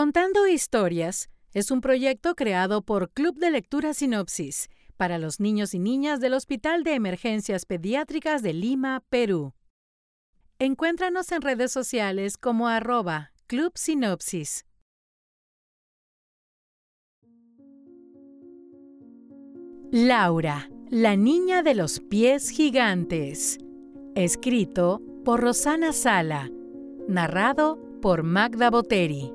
Contando Historias es un proyecto creado por Club de Lectura Sinopsis para los niños y niñas del Hospital de Emergencias Pediátricas de Lima, Perú. Encuéntranos en redes sociales como arroba Club Sinopsis. Laura, la niña de los pies gigantes. Escrito por Rosana Sala. Narrado por Magda Boteri.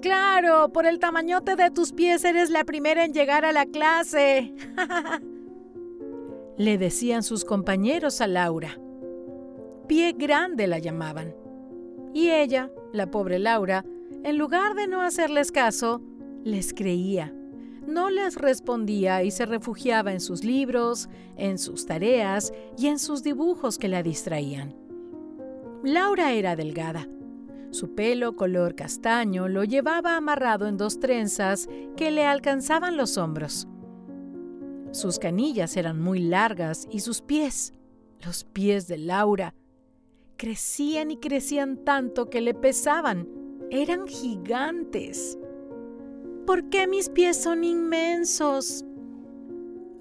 Claro, por el tamañote de tus pies eres la primera en llegar a la clase. Le decían sus compañeros a Laura. Pie grande la llamaban. Y ella, la pobre Laura, en lugar de no hacerles caso, les creía no les respondía y se refugiaba en sus libros, en sus tareas y en sus dibujos que la distraían. Laura era delgada. Su pelo color castaño lo llevaba amarrado en dos trenzas que le alcanzaban los hombros. Sus canillas eran muy largas y sus pies, los pies de Laura, crecían y crecían tanto que le pesaban. Eran gigantes. ¿Por qué mis pies son inmensos?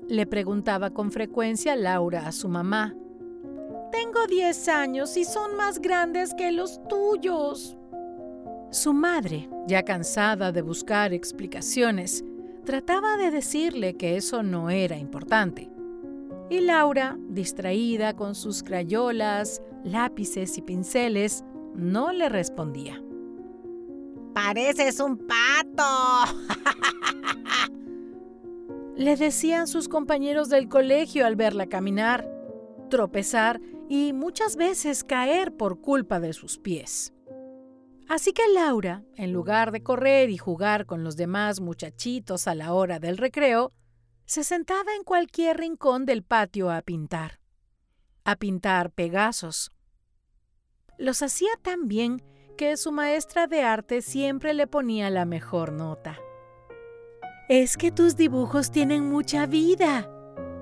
Le preguntaba con frecuencia Laura a su mamá. Tengo 10 años y son más grandes que los tuyos. Su madre, ya cansada de buscar explicaciones, trataba de decirle que eso no era importante. Y Laura, distraída con sus crayolas, lápices y pinceles, no le respondía. Pareces un pato. Le decían sus compañeros del colegio al verla caminar, tropezar y muchas veces caer por culpa de sus pies. Así que Laura, en lugar de correr y jugar con los demás muchachitos a la hora del recreo, se sentaba en cualquier rincón del patio a pintar. A pintar Pegasos. Los hacía tan bien que su maestra de arte siempre le ponía la mejor nota. Es que tus dibujos tienen mucha vida,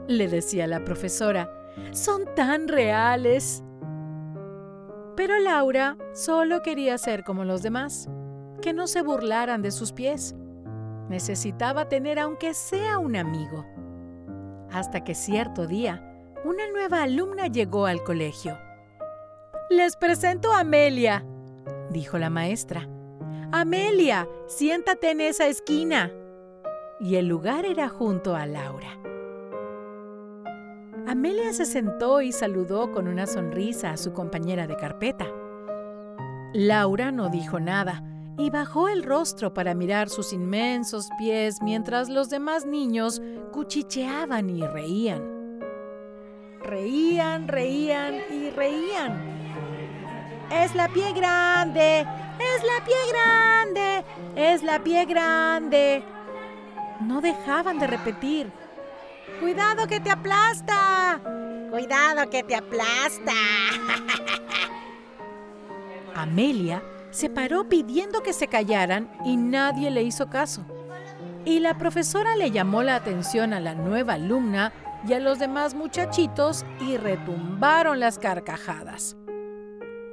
le decía la profesora. Son tan reales. Pero Laura solo quería ser como los demás, que no se burlaran de sus pies. Necesitaba tener aunque sea un amigo. Hasta que cierto día, una nueva alumna llegó al colegio. Les presento a Amelia, dijo la maestra. Amelia, siéntate en esa esquina. Y el lugar era junto a Laura. Amelia se sentó y saludó con una sonrisa a su compañera de carpeta. Laura no dijo nada y bajó el rostro para mirar sus inmensos pies mientras los demás niños cuchicheaban y reían. Reían, reían y reían es la pie grande, es la pie grande, es la pie grande. No dejaban de repetir. Cuidado que te aplasta. Cuidado que te aplasta. Amelia se paró pidiendo que se callaran y nadie le hizo caso. Y la profesora le llamó la atención a la nueva alumna y a los demás muchachitos y retumbaron las carcajadas.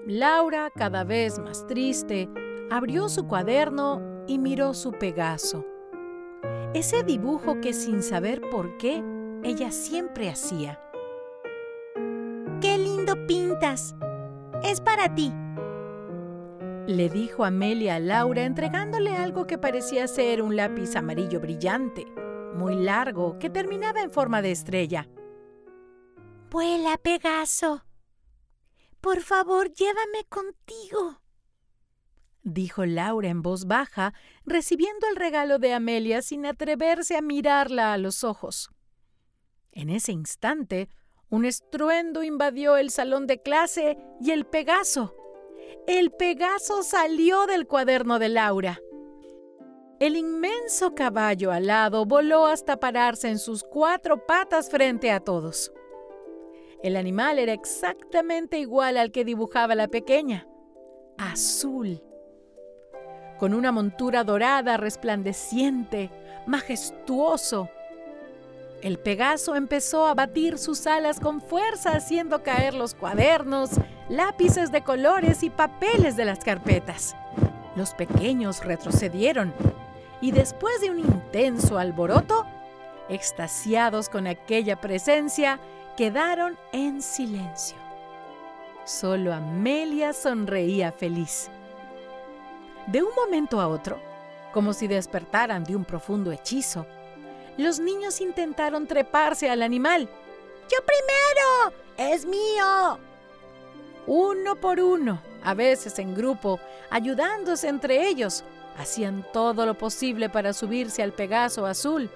Laura, cada vez más triste, abrió su cuaderno y miró su Pegaso. Ese dibujo que sin saber por qué ella siempre hacía. ¡Qué lindo pintas! Es para ti. Le dijo Amelia a Laura entregándole algo que parecía ser un lápiz amarillo brillante, muy largo, que terminaba en forma de estrella. Vuela, Pegaso, por favor, llévame contigo. Dijo Laura en voz baja, recibiendo el regalo de Amelia sin atreverse a mirarla a los ojos. En ese instante, un estruendo invadió el salón de clase y el Pegaso. El Pegaso salió del cuaderno de Laura. El inmenso caballo alado voló hasta pararse en sus cuatro patas frente a todos. El animal era exactamente igual al que dibujaba la pequeña, azul, con una montura dorada resplandeciente, majestuoso. El Pegaso empezó a batir sus alas con fuerza, haciendo caer los cuadernos, lápices de colores y papeles de las carpetas. Los pequeños retrocedieron y después de un intenso alboroto, extasiados con aquella presencia, quedaron en silencio. Solo Amelia sonreía feliz. De un momento a otro, como si despertaran de un profundo hechizo, los niños intentaron treparse al animal. ¡Yo primero! ¡Es mío! Uno por uno, a veces en grupo, ayudándose entre ellos, hacían todo lo posible para subirse al Pegaso azul,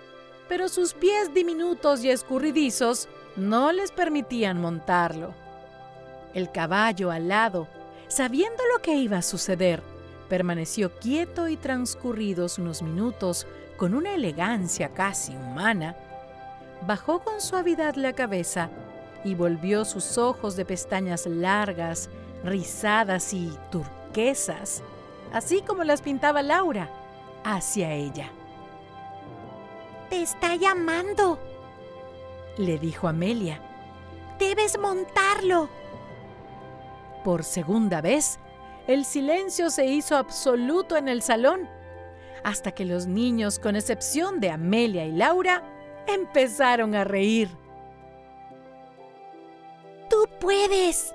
pero sus pies diminutos y escurridizos no les permitían montarlo. El caballo alado, sabiendo lo que iba a suceder, permaneció quieto y transcurridos unos minutos con una elegancia casi humana, bajó con suavidad la cabeza y volvió sus ojos de pestañas largas, rizadas y turquesas, así como las pintaba Laura, hacia ella. Te está llamando, le dijo Amelia. Debes montarlo. Por segunda vez, el silencio se hizo absoluto en el salón, hasta que los niños, con excepción de Amelia y Laura, empezaron a reír. ¡Tú puedes!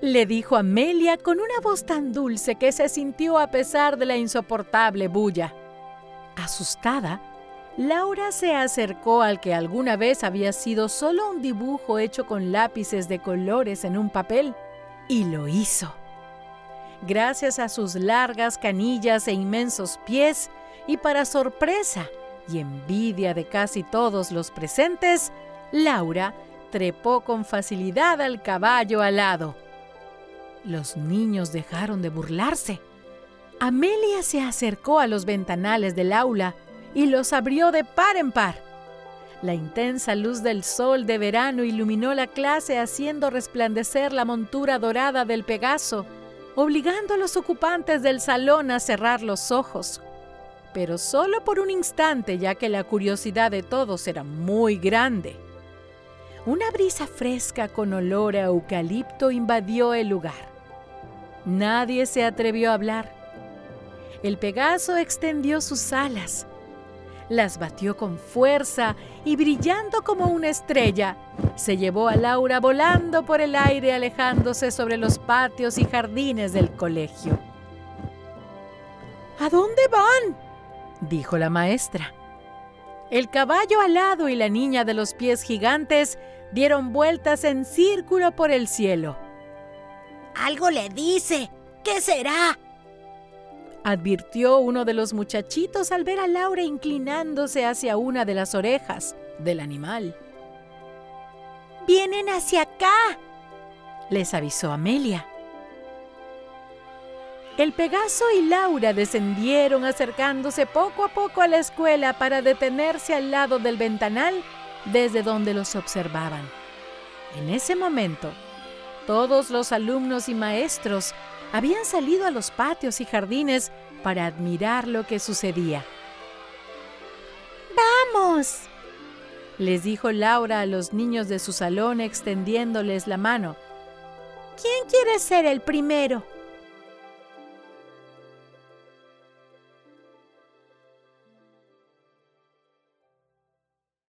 le dijo Amelia con una voz tan dulce que se sintió a pesar de la insoportable bulla. Asustada, Laura se acercó al que alguna vez había sido solo un dibujo hecho con lápices de colores en un papel y lo hizo. Gracias a sus largas canillas e inmensos pies, y para sorpresa y envidia de casi todos los presentes, Laura trepó con facilidad al caballo alado. Los niños dejaron de burlarse. Amelia se acercó a los ventanales del aula y los abrió de par en par. La intensa luz del sol de verano iluminó la clase haciendo resplandecer la montura dorada del Pegaso, obligando a los ocupantes del salón a cerrar los ojos. Pero solo por un instante, ya que la curiosidad de todos era muy grande. Una brisa fresca con olor a eucalipto invadió el lugar. Nadie se atrevió a hablar. El Pegaso extendió sus alas, las batió con fuerza y brillando como una estrella, se llevó a Laura volando por el aire alejándose sobre los patios y jardines del colegio. ¿A dónde van? dijo la maestra. El caballo alado y la niña de los pies gigantes dieron vueltas en círculo por el cielo. Algo le dice. ¿Qué será? Advirtió uno de los muchachitos al ver a Laura inclinándose hacia una de las orejas del animal. Vienen hacia acá, les avisó Amelia. El Pegaso y Laura descendieron acercándose poco a poco a la escuela para detenerse al lado del ventanal desde donde los observaban. En ese momento, todos los alumnos y maestros habían salido a los patios y jardines para admirar lo que sucedía. ¡Vamos! les dijo Laura a los niños de su salón extendiéndoles la mano. ¿Quién quiere ser el primero?